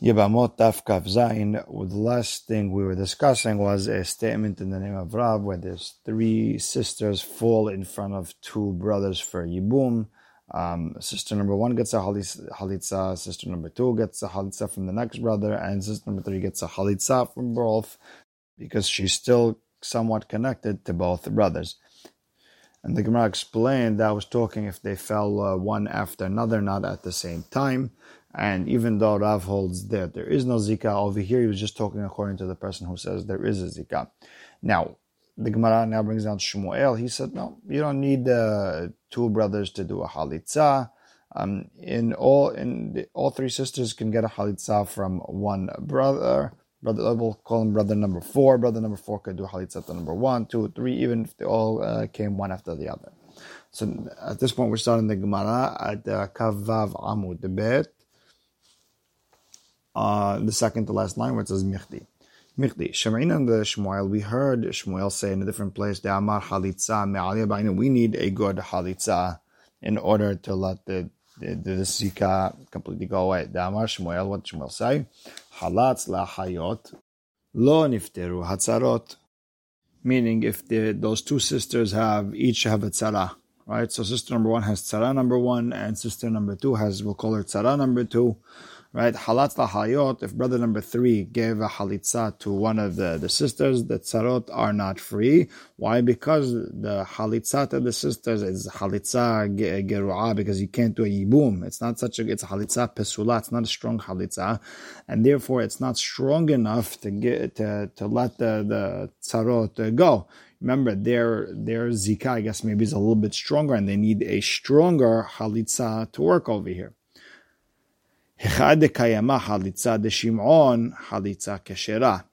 Yibamot Daf Kaf Zayin. The last thing we were discussing was a statement in the name of Rav where there's three sisters fall in front of two brothers for Yibum. Um, sister number one gets a halitza, sister number two gets a halitza from the next brother, and sister number three gets a halitza from both because she's still somewhat connected to both brothers. And the Gemara explained that I was talking if they fell uh, one after another, not at the same time. And even though Rav holds that there is no zika over here, he was just talking according to the person who says there is a zika. Now, the Gemara now brings down Shmuel. He said, no, you don't need uh, two brothers to do a halitza. Um, in all, in the, all three sisters can get a halitza from one brother. Brother, we'll call him brother number four. Brother number four could do halitza to number one, two, three, even if they all uh, came one after the other. So at this point, we're starting the Gemara at uh, Kavav Amud Bet uh, the second to last line where it says Michdi. Michdi. Shema'in and the Shmuel, we heard Shmuel say in a different place, Amar Halitza We need a good Halitza in order to let the the, the, Zika completely go away. The Shmuel, what Shmuel say? Halatz la hayot lo nifteru hatzarot. Meaning, if the, those two sisters have each have a tzara, right? So sister number one has tzara number one, and sister number two has we'll call her tzara number two right? Halatz lahayot, if brother number three gave a halitza to one of the, the sisters, the tzarot are not free. Why? Because the halitza to the sisters is halitza geru'ah, because you can't do a yibum. It's not such a, it's a halitza pesula, it's not a strong halitza, and therefore it's not strong enough to get, to, to let the, the tzarot uh, go. Remember, their their zika, I guess, maybe is a little bit stronger, and they need a stronger halitza to work over here.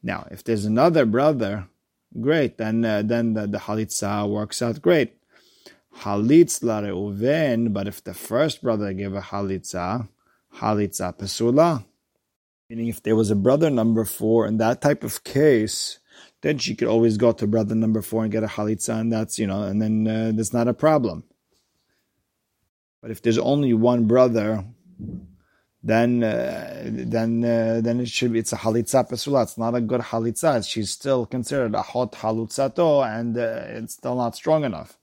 Now, if there's another brother, great, then uh, then the, the halitza works out great. Halitz Reuven, but if the first brother gave a halitza, halitza pesula, meaning if there was a brother number four in that type of case, then she could always go to brother number four and get a halitza, and that's you know, and then uh, there's not a problem. But if there's only one brother, then uh, then uh, then it should be it's a halitza pesula. It's not a good halitza. She's still considered a hot halutzato, and uh, it's still not strong enough.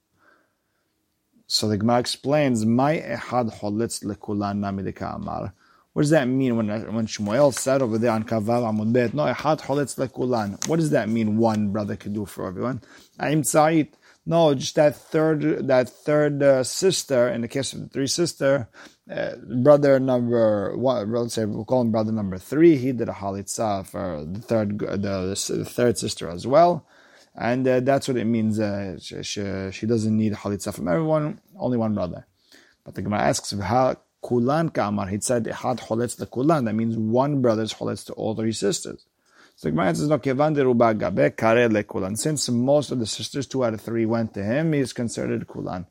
So the Gemara explains, "My ehad holitz lekulan namidika amar." What does that mean when when Shmuel said over there on Kavav Amud Bet? No, ehad holitz lekulan. What does that mean? One brother could do for everyone. Aim tzait. No, just that third that third uh, sister. In the case of the three sister, uh, brother number one. Let's say we'll call him brother number three. He did a halitza for the third the, the third sister as well, and uh, that's what it means. Uh, she, she, she, doesn't need halitza from everyone. Only one brother. But the Gemara asks how kulan kamar. He said had holetz the kulan. That means one brother's holetz to all three sisters. So Gemara says, no, kulan. Since most of the sisters, two out of three, went to him, he is considered kulan.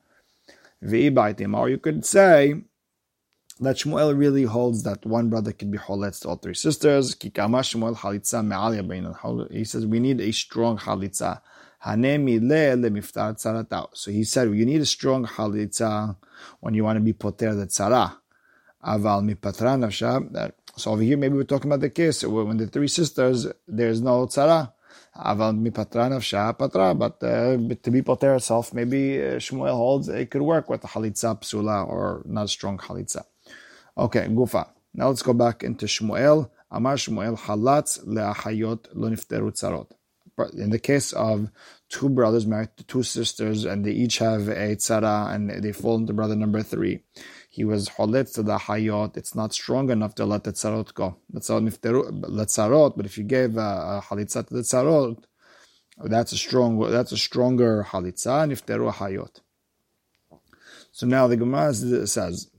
Or you could say that Shmuel really holds that one brother could be holetz to all three sisters. He says we need a strong halitza. So he said you need a strong halitza when you want to be poter the tzara. So over here, maybe we're talking about the case when the three sisters, there's no tzara. Aval mi patra nafsha patra, but uh, to be poter itself, maybe uh, Shmuel holds it could work with halitza psula or not strong halitza. Okay, gufa. Now let's go back into Shmuel. Amar Shmuel halatz le'achayot lo nifteru tzarot. In the case of two brothers married to two sisters and they each have a tzara and they fall into brother number three he was holet to the hayot. It's not strong enough to let the tzarot go. That's Let tzarot, but if you gave a, a halitza to the tzarot, that's a strong, that's a stronger halitza. Nifteru hayot. So now the Gemara says,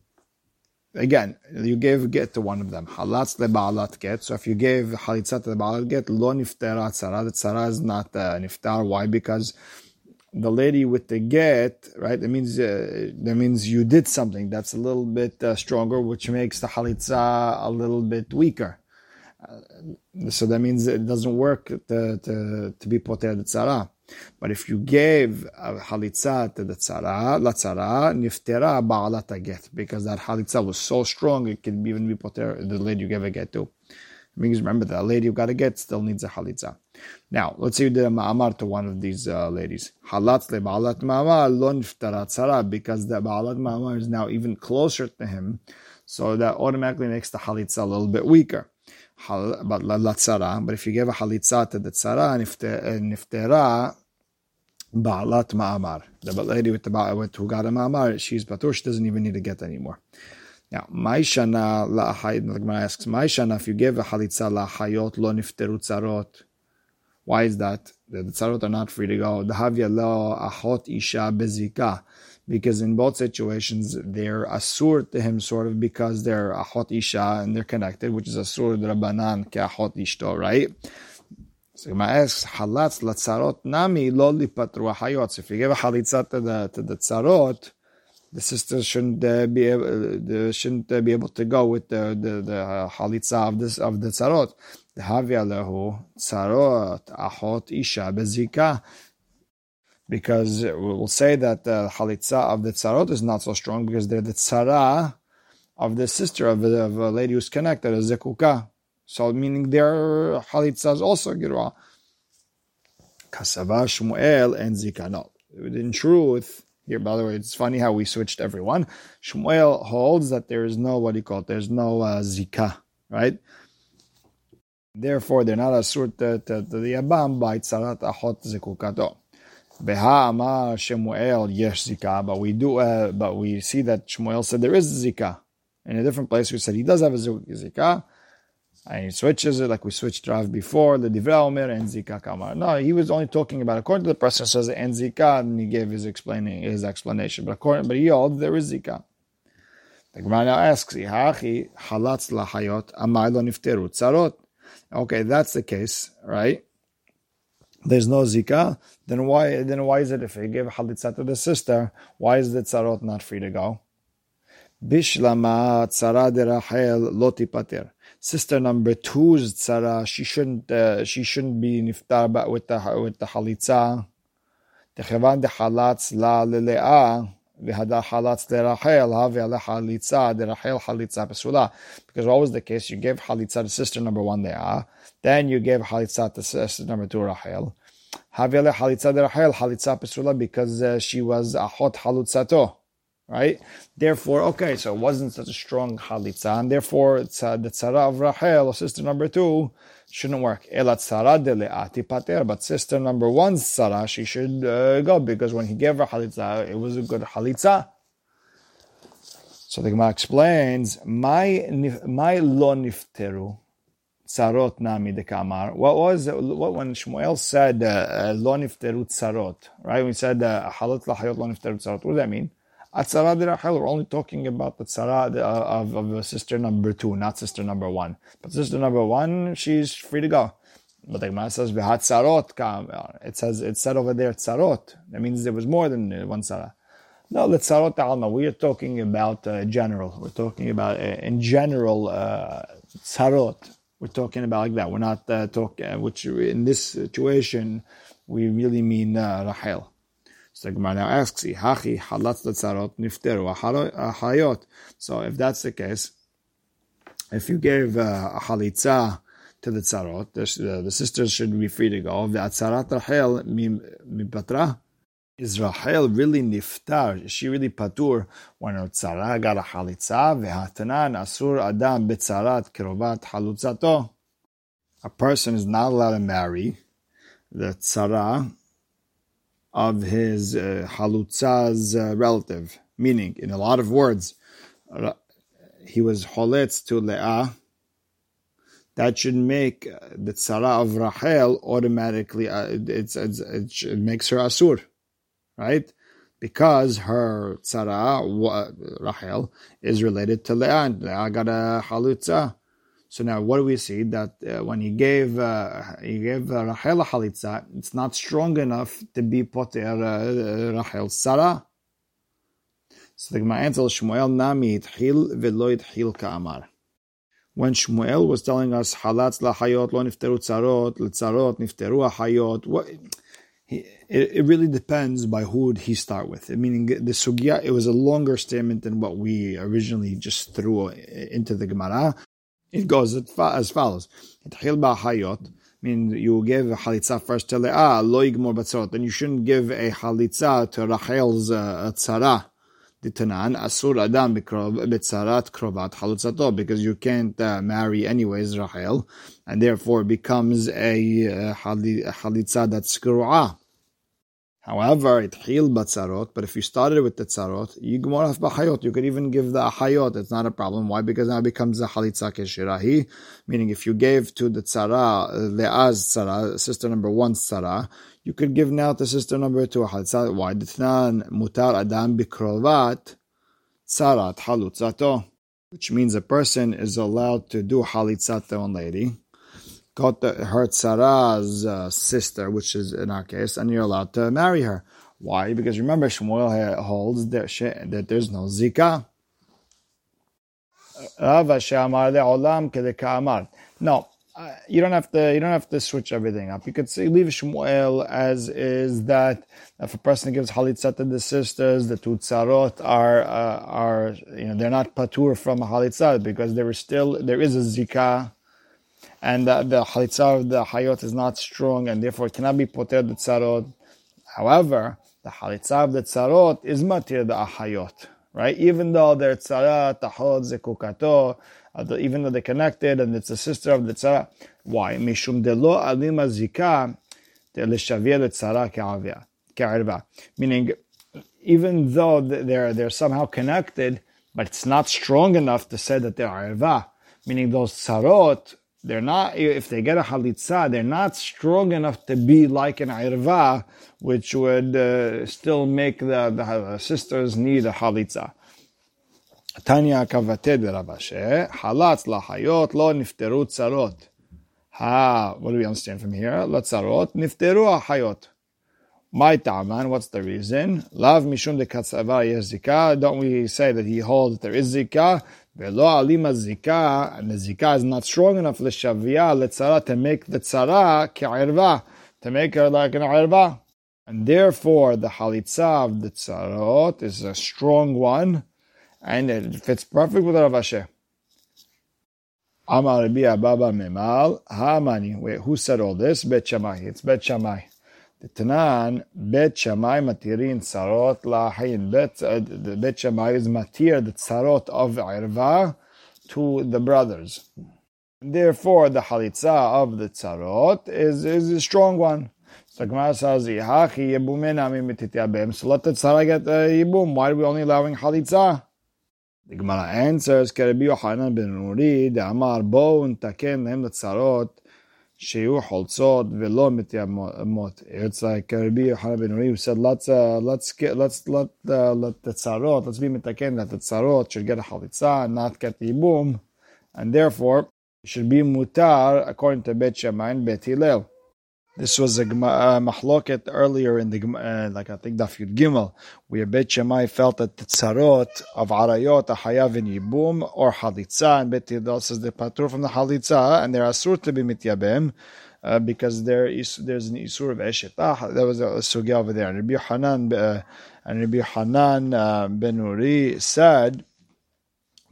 again, you gave get to one of them. Halatz leba'alat get. So if you gave halitza to the ba'alat get, lo niftera tzara. The tzara is not uh, niftar. Why? Because the lady with the get, right? That means uh, that means you did something that's a little bit uh, stronger, which makes the halitza a little bit weaker. Uh, so that means it doesn't work to to, to be poter the tzara. But if you gave a halitza to the tzara, la tzara, niftera ba'alat get, because that halitza was so strong, it can even be poter, the lady you gave a get to. Because remember, the lady you got to get still needs a halitza. Now, let's did a ma'amar to one of these uh, ladies. Halatz le ba'alat ma'amar lo niftara tzara, because the ba'alat ma'amar is now even closer to him, so that automatically makes the halitza a little bit weaker. But la tzara, but if you give a halitza to the tzara, and if niftera, ba'alat ma'amar. The lady with the with who got a ma'amar, she's batur, she doesn't even need to get anymore. Now, Maishana the Gemara asks, Maishana, if you give a halitza la'ahayot lo nifteru tzarot, why is that? The tzarot are not free to go. Ahot isha bezika, because in both situations they're asur to him sort of because they're ahot isha and they're connected, which is asur drabanan ke ahot ishto, right? So Gemara asks, halatz latzarot nami lo lipatru ahayot. If you give a halitza to the to the tzarot, the sisters shouldn't uh, be able, uh, shouldn't uh, be able to go with the the, the halitza of this of the tzarot. The havya lehu tzarot ahot isha bezika, because we'll say that the halitza of the tzarot is not so strong because they're the tzara of the sister of a, of a lady who's connected, a zekuka. So meaning their halitza is also girwa. Kasava Shmuel and Zika. No, in truth here, by the way, it's funny how we switched everyone. Shmuel holds that there is no, what do you call it? There's no uh, zika, right? Therefore, they're not asur to, the abam by tzarat achot zikukato. Beha amar Shmuel yesh zika, but we do, uh, but we see that Shmuel said there is zika. In a different place, we said he does have a zika, and he switches it like we switched Rav before, the Divrei Omer and Zika Kamar. No, he was only talking about according to the person says and Zika, and he gave his explaining his explanation. But according but he holds there is Zika. The Gemara now asks, Hachi halatz lahayot amai lo nifteru tzarot. Okay, that's the case, right? There's no zika. Then why? Then why is it if he give halitza to the sister, why is the tzarot not free to go? Bishlama tzara de Rachel loti pater. Sister number two's tzara. She shouldn't. Uh, she shouldn't be niftar with the with the halitza. Techavan de halatz la leleah. Because what was the case? You gave halitza to sister number one, there. Then you gave halitza to sister number two, Rachel. Ha've'ale halitza derachel, halitza pesula, because uh, she was a hot halutzato. Right? Therefore, okay, so it wasn't such a strong halitza, and therefore it's, uh, the tzara of Rachel, sister number two, shouldn't work. Elat tzara de le'ati pater, but sister number one, tzara, she should uh, go, because when he gave her chalitza, it was a good chalitza. So the Gemara explains, my, my lo nifteru, tzarot nami de kamar. What was what when Shmuel said uh, lo nifteru tzarot? Right? We said halot lahayot lo nifteru tzarot. What does that mean? Atzara de Rachel, we're only talking about the tzara of, of, of sister number two, not sister number one. But sister number one, she's free to go. But the Gemara says, tzarot It says, it said over there, tzarot. That means there was more than one tzara. No, the tzarot alma, we are talking about uh, general. We're talking about, uh, in general, uh, tzarot. We're talking about like that. We're not uh, talking, uh, which in this situation, we really mean uh, Rachel. So Gemara now asks, "Hachi halatz tzarot nifteru ahayot." So if that's the case, if you gave uh, a halitza to the tzarot, the, the, sisters should be free to go. The atzarat Rachel mipatra. Is Rachel really niftar? Is she really patur when her tzara got a halitza? Vehatanan asur adam betzarat kirovat halutzato. A person is not allowed to marry the tzara of his uh, halutza's uh, relative, meaning, in a lot of words, he was holetz to Leah. That should make the tzara of Rachel automatically, uh, it's, it's, it makes her asur, right? Because her tzara, Rachel, is related to Leah, and Leah got a halutza. So now, what do we see? That uh, when he gave uh, he gave uh, Rachel a halitza, it's not strong enough to be poter uh, Rachel Sarah. So the Gemara answers Shmuel Nami itchil velo itchil ka'amar. When Shmuel was telling us halatz lahayot lo nifteru tzarot, l'tzarot nifteru ahayot, what it, it really depends by who he start with. I Meaning the sugya, it was a longer statement than what we originally just threw into the Gemara. It goes as follows: hayot. Mean you give a halitza first to Leah, lo yigmor batzarot. Then you shouldn't give a halitza to Rachel's uh, tzara. Ditanan asur adam betzarat krovat halutzato because you can't uh, marry anyways Rachel, and therefore becomes a, uh, halitza that's skru'ah. However, it heal batzarot, but if you started with the tzarot, you bahayot. You could even give the ahayot. It's not a problem. Why? Because now it becomes a halitza keshirahi. Meaning, if you gave to the tzara, uh, le'az tzara, sister number one tzara, you could give now to sister number two a halitza. Why? Ditnan mutar adam bikrovat tzarat halutzato. Which means a person is allowed to do halitzat their own lady got the, her tzara's uh, sister, which is in our case, and you're allowed to marry her. Why? Because remember, Shmuel holds that, that there's no zikah. No, uh, you don't have to. You don't have to switch everything up. You could say leave Shmuel as is. That if a person gives halitzah to the sisters, the two tzarot are uh, are you know they're not patur from a halitzah because there is still there is a zikah and the, the halitza of the hayot is not strong, and therefore it cannot be poter the tzarot. However, the halitza of the tzarot is matir the ahayot, right? Even though they're tzarat, tahod, zekukato, uh, even though they're connected and it's a sister of the tzara. Why? Mishum de lo alima zika de leshavir tzara ke'arva. Meaning, even though they're, they're somehow connected, but it's not strong enough to say that they're arva. Meaning those tzarot they're not, if they get a halitza, they're not strong enough to be like an irva, which would uh, still make the, the sisters need a halitza. Tanya kavated rabashe, halatz lahayot lo nifteru tzarot. Ha, what do we understand from here? Latzarot nifteru ahayot. My ta'aman, what's the reason? Lav mishum de katzavar zika. Don't we say that he holds that there is zika? Velo alima zika, and the zika is not strong enough l'shavia letzara to make the tzara ke'irva, to make her like an irva. And therefore, the halitza of the tzarot is a strong one, and it fits perfect with Rav Ashi. Amar Rabbi Ababa Memal, Hamani. Wait, who said all this? Bet Shammai. It's Bet Shammai. Tanan, Bet Shammai matirin tzarot lahin. Bet, uh, Bet Shammai is matir, the tzarot of Irva to the brothers. Therefore, the halitza of the tzarot is, is a strong one. So Gemara says, So let the tzara get uh, yibum. Why are we only allowing halitza? The Gemara answers, Kerebi Yohanan ben Nuri, the Amar bo untaken lehem the tzarot, Shiur Holtzot It's like Rabbi Yohanan ben Nuri said, let's uh, let's get let's let uh, let the tzarot, let's be mitaken that the tzarot should get a chalitza, not get yibum, and therefore it should be mutar according to Bet Shemaim Bet Hillel. This was a uh, mahloket earlier in the uh, like I think Daf Yud Gimel, where Bet Shammai felt that the tzarot of arayot a hayav in yibum or halitza, and Bet Hillel says the patur from the halitza, and they're asur to be mityabem. Uh, because there is there's an isur of eshet. Ah, that was a, sugya over there. Rabbi Hanan uh, and Rabbi Hanan uh, ben Nuri said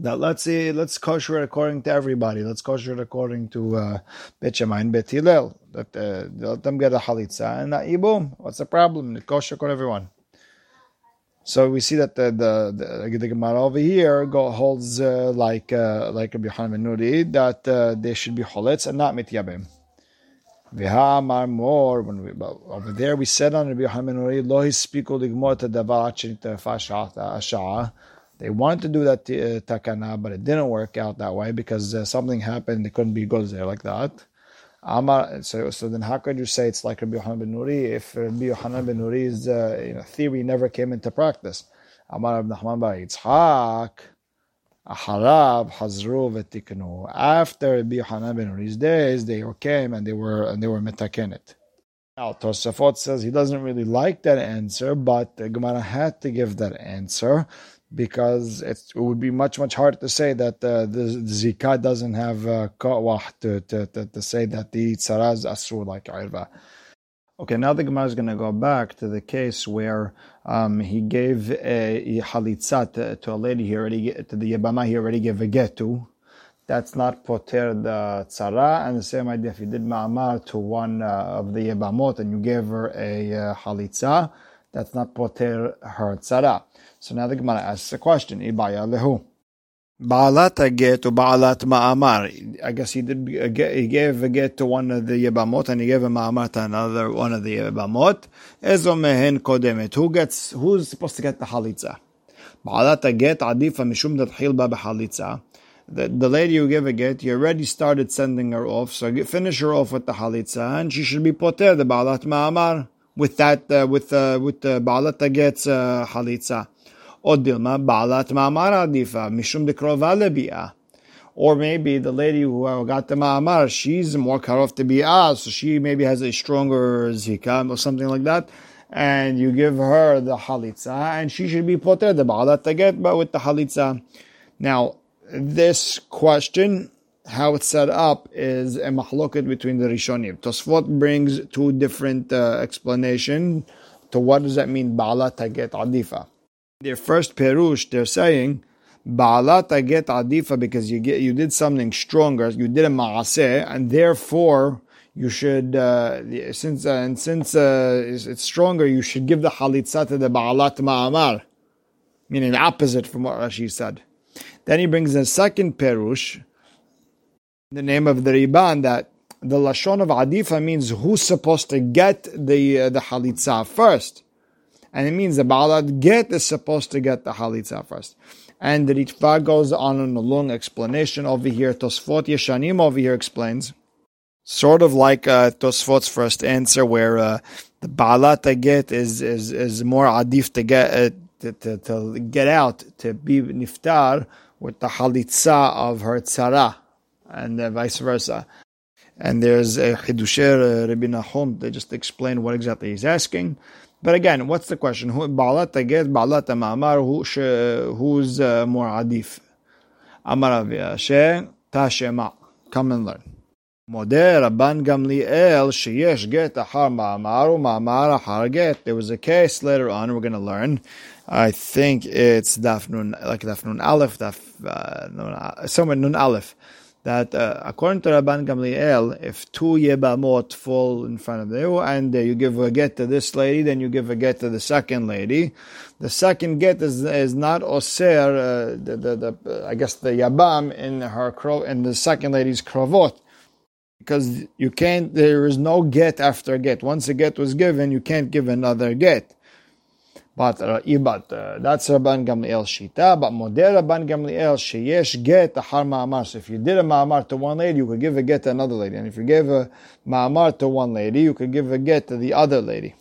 that let's say let's kosher according to everybody. Let's kosher it according to uh, Bet Shammai and Bet Hillel. That uh, let them get a halitza and not yibum. What's the problem? The kosher according everyone. So we see that the the, the, the Gemara over here go, holds uh, like uh, like Rabbi Hanan Nuri that uh, they should be holitz and not mityabim. V'ha'amar more when we over there we said on Rabbi Hanan Nuri lo hispiku ligmor tadavar chinita fashat they wanted to do that uh, takana, but it didn't work out that way because uh, something happened. They couldn't be good there like that. Amar, so, so then how could you say it's like Rabbi Yohanan ben Nuri if Rabbi Yohanan ben Nuri's uh, you know, theory never came into practice? Amar Rabbi Nachman bar Yitzhak, Aharav Hazru v'tiknu. After Rabbi Yohanan ben Nuri's days, they came and they were and they were metakenet. Now Tosafot says he doesn't really like that answer, but the Gemara had to give that answer because it would be much much harder to say that uh, the, the zikah doesn't have uh, to, to, to, to, say that the is asur like irva. Okay, now the Gemara is going to go back to the case where um, he gave a halitza to, to, a lady he already to the Yabama he already gave a get to. That's not poter the tzara, and the same idea if you did ma'amar to one uh, of the yebamot and you gave her a uh, halitza, that's not poter her tzara. So now the Gemara asks a question: Ibaya lehu. Ba'alat get or Ba'alat ma'amar. I guess he did. He gave a get to one of the yebamot, and he gave a ma'amar to another one of the yebamot. Ezo mehen kodemet. Who gets? Who's supposed to get the halitza? Ba'alat get adifa mishum datchil ba b'halitza. The, the lady who gave a get, you already started sending her off, so finish her off with the halitza, and she should be poter the ba'alat ma'amar with that uh, with uh, with the a get's uh, halitza. Or dilma balat ma'amar adifa mishum dekrova lebi'ah. Or maybe the lady who got the ma'amar, she's more karov to bi'ah, so she maybe has a stronger zikah or something like that. And you give her the halitza, and she should be poter the ba'alat taget, but with the halitza. Now, this question, how it's set up, is a mahloket between the Rishonim. Tosfot brings two different uh, explanation to what does that mean, ba'alat taget adifa their first perush, they're saying, Ba'alat get adifa because you get you did something stronger, you did a ma'aseh, and therefore you should uh, since uh, and since uh, it's stronger, you should give the halitza to the ba'alat ma'amar, meaning opposite from what Rashi said. Then he brings a second perush, the name of the riban that the lashon of adifa means who's supposed to get the uh, the halitza first and it means the Ba'alat get is supposed to get the Halitza first. And the Ritva goes on in a long explanation over here. Tosfot Yeshanim over here explains, sort of like uh, Tosfot's first answer, where uh, the Ba'alat get is, is, is more adif to get, uh, to, to, to, get out, to be niftar with the Halitza of her tzara, and uh, vice versa. And there's a Chidusher uh, Rabbi Nahum, they just explain what exactly he's asking. But again, what's the question? Who ba'lat get Baalat Ma'amar, who's uh, more Adif? Amar Aviashe, Tashema. Come and learn. Modeh Rabban Gamliel, Sheyesh get Ahar Ma'amar, Ma'amar Ahar get. There was a case later on we're going to learn. I think it's dafnun like dafnun Aleph, Daf, uh, somewhere Nun Aleph that uh, according to Rabban Gamliel, if two yebamot fall in front of you and uh, you give a get to this lady, then you give a get to the second lady. The second get is is not oser, uh, the, the, the, I guess the yabam in her crow in the second lady's krovot. Because you can't, there is no get after get. Once a get was given, you can't give another get. But uh, but uh, that's Rabban Gamliel Shita. But Moder Rabban Gamliel sheyesh get har ma'amar. So if you did a ma'amar to one lady, you could give a get to another lady. And if you gave a ma'amar to one lady, you could give a get to the other lady.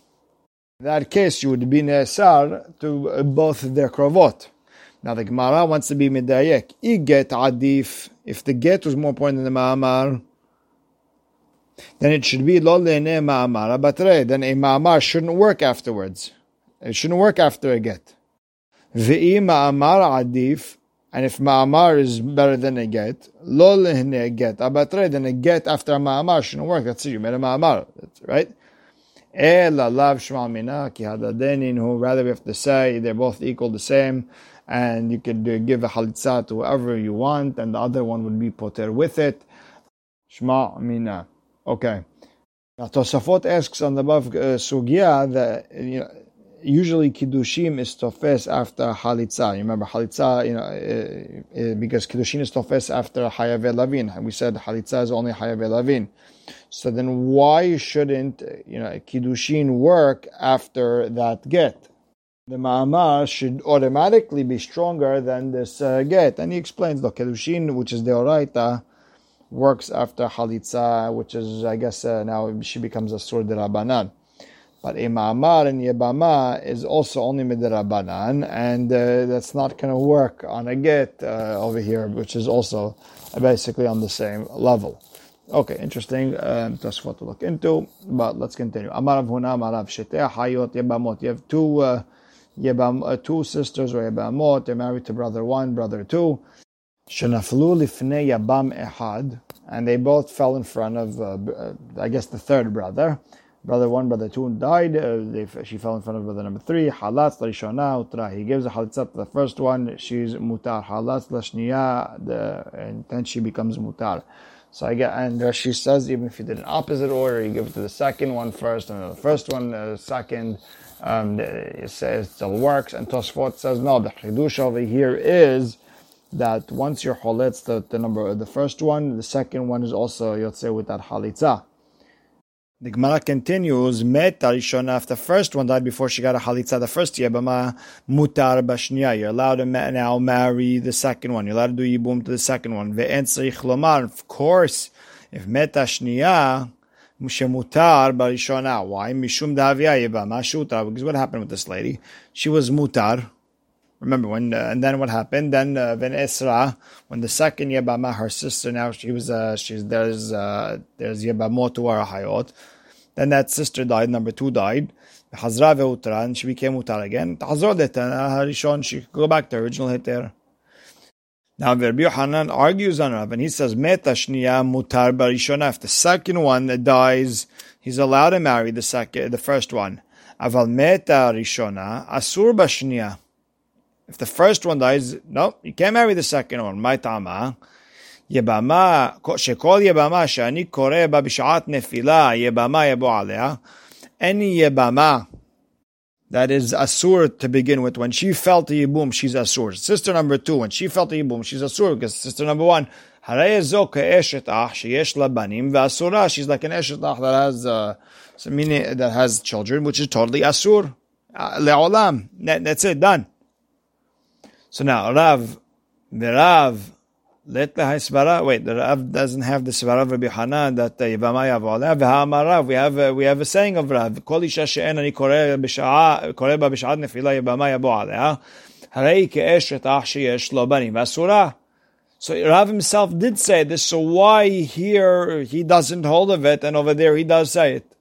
In that case, you would be nesar to both their krovot. Now the Gemara wants to be medayek. I get adif. If the get was more important than the ma'amar, then it should be lo le'ne ma'amar abatre. Then a ma'amar shouldn't work afterwards. It shouldn't work after a get. V'i ma'amar adif, and if ma'amar is better than a get, lo lehne get, abatre, then a get after a ma'amar shouldn't work. That's it, you made a ma'amar, right? Ela lav shma mina ki hadadenin, who rather we have to say they're both equal, the same, and you could give a halitza to whoever you want, and the other one would be poter with it. Shma mina. Okay. Now Tosafot asks on the above uh, sugya that you know usually kiddushim is tofes after halitza. You remember halitza, you know, uh, uh, because kiddushin is tofes after hayave lavin. We said halitza is only hayave lavin. So then, why shouldn't you know kiddushin work after that get? The ma'amar should automatically be stronger than this uh, get, and he explains the kiddushin, which is the oraita, works after halitza, which is I guess uh, now she becomes a sur de rabbanan. But a ma'amar and yebama is also only midrabanan, and uh, that's not going to work on a get uh, over here, which is also basically on the same level. Okay, interesting. Um, that's what to look into. But let's continue. Amarav huna hayot yebamot. You have two uh, yebam, uh, two sisters or yebamot. They're married to brother one, brother two. Shenaflu lifnei yabam ehad, and they both fell in front of, uh, uh I guess, the third brother. Brother one, brother two died. Uh, they, she fell in front of brother number three. Halatz l'rishona utra. He gives a halitzah to the first one. She's mutar. Halatz l'shniya. The and then she becomes mutar. So I get and she says even if you did an opposite order, you give it to the second one first, and the first one uh, second. Um, it says it still works. And Tosfot says no. The chidush over here is that once you're holetz the, the number the first one, the second one is also yotze with that halitza. The Gemara continues, Met Arishona, if the first one died before she got a halitza, the first year, yebama mutar bashniya. You're allowed to now marry the second one. You're allowed to do yibum to the second one. Ve'en lomar. Of course, if met ashniya, mutar barishona. Why? Mishum davia yebama shutra. Because what happened with this lady? She was mutar. Remember when, uh, and then what happened? Then uh, Ben Esra, when the second Yebama, her sister, now she was, uh, she's there's uh, there's Yebamot to Hayot. Then that sister died. Number two died. Hazra ve'utra, and she became utar again. Hazra Harishon, she could go back to the original heter. Now Rabbi Hanan argues on Rav, and he says Meta shniya mutar barishona. If the second one that dies, he's allowed to marry the second, the first one. Aval meta rishona asur bashniya. If the first one dies, no, you can't marry the second one. My tama. יבמה, שכל יבמה שאני קורא בה בשעת נפילה, יבמה יבוא עליה. Any yebama that is asur to begin with, when she felt the yibum, she's asur. Sister number two, when she felt the yibum, she's asur, because sister number one, הרי זו כאשת אח שיש לה בנים, ואסורה, she's like an אשת אח that has, uh, meaning that has children, which is totally asur. לעולם. That's it, done. So now Rav, the Rav, let the Svara. Wait, the Rav doesn't have the Svara of Rabbi Hanan that Yivama Yavoleh. V'ha'amar Rav. We have a, we have a saying of Rav. Kol isha she'en ani koreh b'sha'a koreh ba b'sha'at nefila Yivama Yavo aleh. Harei ke'eshet ach she'yesh lo banim. V'asura. So Rav himself did say this. So why here he doesn't hold of it, and over there he does say it?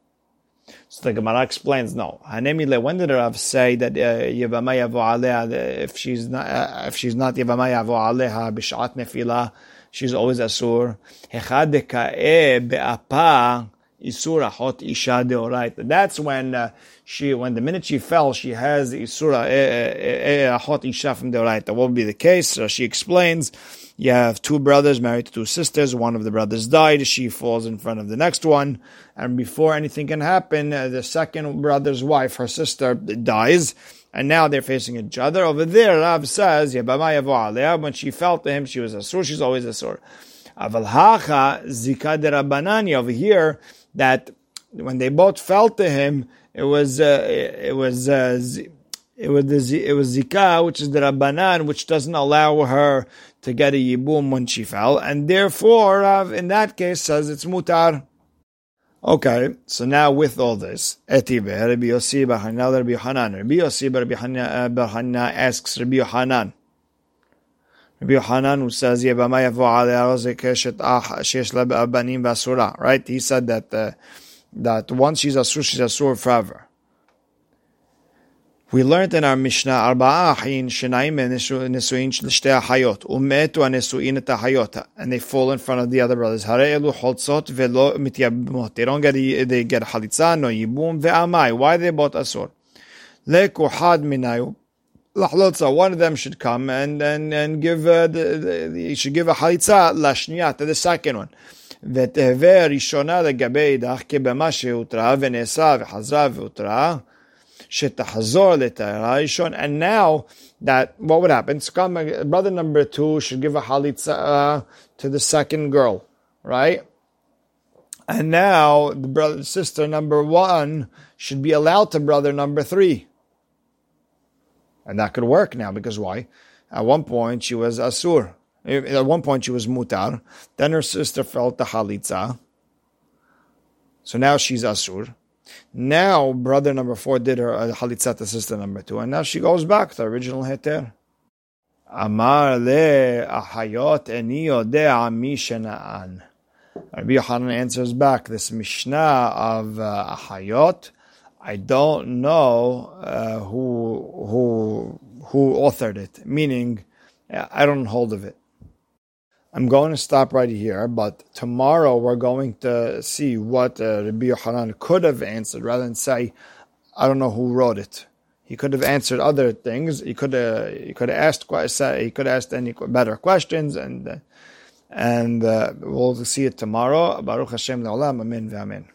So the Gemara explains, no. Hanemile, when did Rav say that uh, Yevama Yavo if she's not, uh, if she's not Yevama Yavo Aleha, Bishat Nefila, she's always Asur. Hechad Deka'e Be'apa, Isura Hot Isha Deoraita. That's when uh, she, when the minute she fell, she has Isura uh, Hot Isha from. What will be the case? So she explains, you have two brothers married to two sisters. One of the brothers died. She falls in front of the next one. And before anything can happen, uh, the second brother's wife, her sister, dies. And now they're facing each other. Over there, Rav says, when she felt to him, she was a sur. She's always a zika Over here, that when they both felt to him, it was, uh, it was, uh, it was the, it was zika, which is the rabbanan, which doesn't allow her to get a yibum when she fell, and therefore, Rav, in that case, says it's mutar. Okay, so now with all this, Etibe, Rabbi Yossi bar Hanina, Rabbi Hanan. Rabbi Yossi bar Hanina asks Rabbi Hanan. Rabbi Hanan who says, Yebama yavo alei keshet ah shesh la basura. Right? He said that uh, that once she's asur, she's asur forever. We learned in our Mishnah, ארבעה אחים שניים נשואים לשתי אחיות, ומתו הנשואים את האחיות, and they fall in front of the other brothers. הרי אלו חולצות ולא מתייבמות. They don't get, they get חליצה, no ייבום, ועמי. Why they both אסור? לכוחד מניו, לחלוצה, one of them should come and, and, and give, uh, the, the, he should give a חליצה לשנייה, to the second one. ותהווה ראשונה לגבי אידך כבמה שהותרה ונאסרה וחזרה והותרה and now that what would happen? Brother number two should give a halitza uh, to the second girl, right? And now the brother sister number one should be allowed to brother number three. And that could work now because why? At one point she was asur. At one point she was mutar. Then her sister felt the halitza. So now she's asur. Now, brother number four did her uh, halitzat sister number two, and now she goes back to original heter. Amar le ahayot eni yodea mi shena'an. Rabbi Yochanan answers back this Mishnah of uh, ahayot. I don't know uh, who who who authored it. Meaning, I don't hold of it. I'm going to stop right here, but tomorrow we're going to see what uh, Rabbi Yochanan could have answered rather than say, I don't know who wrote it. He could have answered other things. He could have he could have asked he could have asked any better questions, and uh, and uh, we'll see it tomorrow. Baruch Hashem le'olam, amen ve'amen.